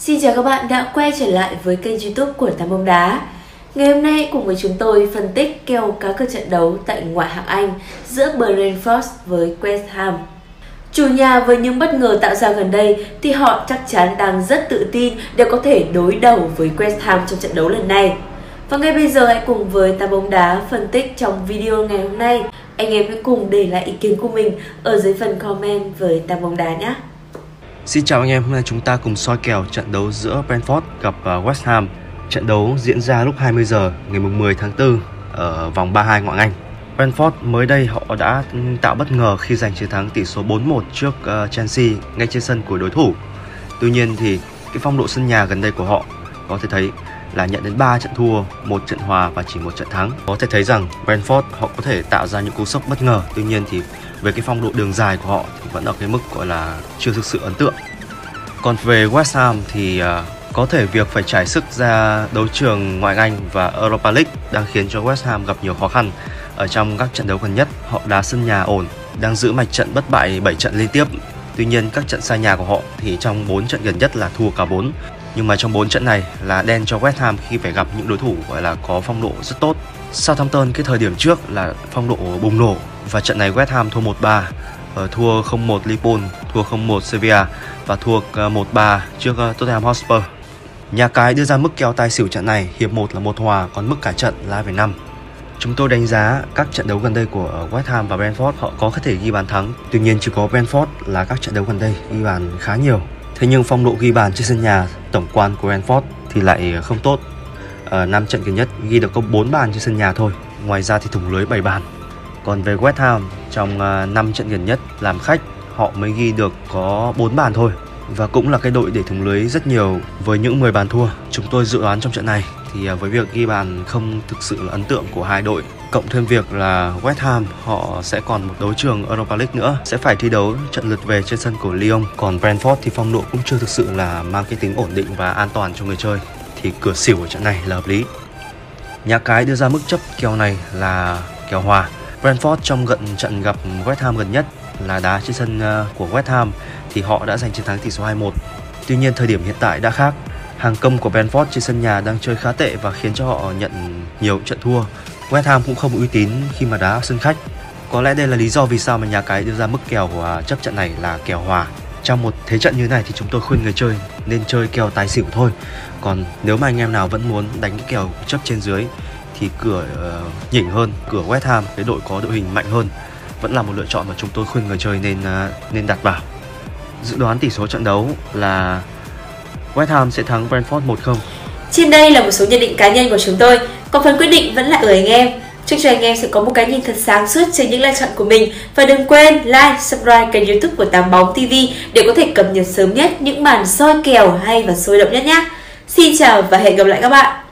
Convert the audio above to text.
Xin chào các bạn đã quay trở lại với kênh youtube của Tám bóng đá Ngày hôm nay cùng với chúng tôi phân tích kèo cá cược trận đấu tại ngoại hạng Anh giữa Brentford với West Ham Chủ nhà với những bất ngờ tạo ra gần đây thì họ chắc chắn đang rất tự tin để có thể đối đầu với West Ham trong trận đấu lần này. Và ngay bây giờ hãy cùng với Tám bóng đá phân tích trong video ngày hôm nay. Anh em hãy cùng để lại ý kiến của mình ở dưới phần comment với Tám bóng đá nhé. Xin chào anh em, hôm nay chúng ta cùng soi kèo trận đấu giữa Brentford gặp à, West Ham. Trận đấu diễn ra lúc 20 giờ ngày 10 tháng 4 ở vòng 32 ngoại Anh. Brentford mới đây họ đã tạo bất ngờ khi giành chiến thắng tỷ số 4-1 trước à, Chelsea ngay trên sân của đối thủ. Tuy nhiên thì cái phong độ sân nhà gần đây của họ có thể thấy là nhận đến 3 trận thua, một trận hòa và chỉ một trận thắng. Có thể thấy rằng Brentford họ có thể tạo ra những cú sốc bất ngờ. Tuy nhiên thì về cái phong độ đường dài của họ thì vẫn ở cái mức gọi là chưa thực sự ấn tượng. Còn về West Ham thì à, có thể việc phải trải sức ra đấu trường ngoại Anh và Europa League đang khiến cho West Ham gặp nhiều khó khăn ở trong các trận đấu gần nhất. Họ đá sân nhà ổn, đang giữ mạch trận bất bại 7 trận liên tiếp. Tuy nhiên các trận xa nhà của họ thì trong 4 trận gần nhất là thua cả 4. Nhưng mà trong 4 trận này là đen cho West Ham khi phải gặp những đối thủ gọi là có phong độ rất tốt. Southampton cái thời điểm trước là phong độ bùng nổ và trận này West Ham thua 1-3 ờ, thua 0-1 Liverpool, thua 0-1 Sevilla và thua ờ, 1-3 trước ờ, Tottenham Hotspur. Nhà cái đưa ra mức kèo tài xỉu trận này, hiệp 1 là một hòa, còn mức cả trận là 2,5. Chúng tôi đánh giá các trận đấu gần đây của West Ham và Brentford họ có thể ghi bàn thắng. Tuy nhiên chỉ có Brentford là các trận đấu gần đây ghi bàn khá nhiều. Thế nhưng phong độ ghi bàn trên sân nhà tổng quan của Brentford thì lại không tốt. Ờ, năm 5 trận gần nhất ghi được có 4 bàn trên sân nhà thôi. Ngoài ra thì thủng lưới 7 bàn. Còn về West Ham, trong ờ, 5 trận gần nhất làm khách, họ mới ghi được có 4 bàn thôi và cũng là cái đội để thủng lưới rất nhiều với những 10 bàn thua. Chúng tôi dự đoán trong trận này thì ờ, với việc ghi bàn không thực sự là ấn tượng của hai đội, cộng thêm việc là West Ham, họ sẽ còn một đấu trường Europa League nữa, sẽ phải thi đấu trận lượt về trên sân của Lyon còn Brentford thì phong độ cũng chưa thực sự là mang cái tính ổn định và an toàn cho người chơi thì cửa xỉu ở trận này là hợp lý nhà cái đưa ra mức chấp kèo này là kèo hòa Brentford trong gần trận gặp West Ham gần nhất là đá trên sân ờ, của West Ham thì họ đã giành chiến thắng tỷ số 2-1. Tuy nhiên thời điểm hiện tại đã khác. Hàng công của Brentford trên sân nhà đang chơi khá tệ và khiến cho họ nhận nhiều trận thua. West Ham cũng không uy tín khi mà đá sân khách. Có lẽ đây là lý do vì sao mà nhà cái đưa ra mức kèo của chấp trận này là kèo hòa. Trong một thế trận như này thì chúng tôi khuyên người chơi nên chơi kèo tài xỉu thôi. Còn nếu mà anh em nào vẫn muốn đánh cái kèo chấp trên dưới thì cửa uh, nhỉnh hơn, cửa West Ham cái đội có đội hình mạnh hơn vẫn là một lựa chọn mà chúng tôi khuyên người chơi nên uh, nên đặt vào. Dự đoán tỷ số trận đấu là West Ham sẽ thắng Brentford 1-0. Trên đây là một số nhận định cá nhân của chúng tôi, còn phần quyết định vẫn là ở anh em. Chúc cho anh em sẽ có một cái nhìn thật sáng suốt trên những lựa chọn của mình và đừng quên like, subscribe kênh youtube của Tám Bóng TV để có thể cập nhật sớm nhất những màn soi kèo hay và sôi động nhất nhé. Xin chào và hẹn gặp lại các bạn.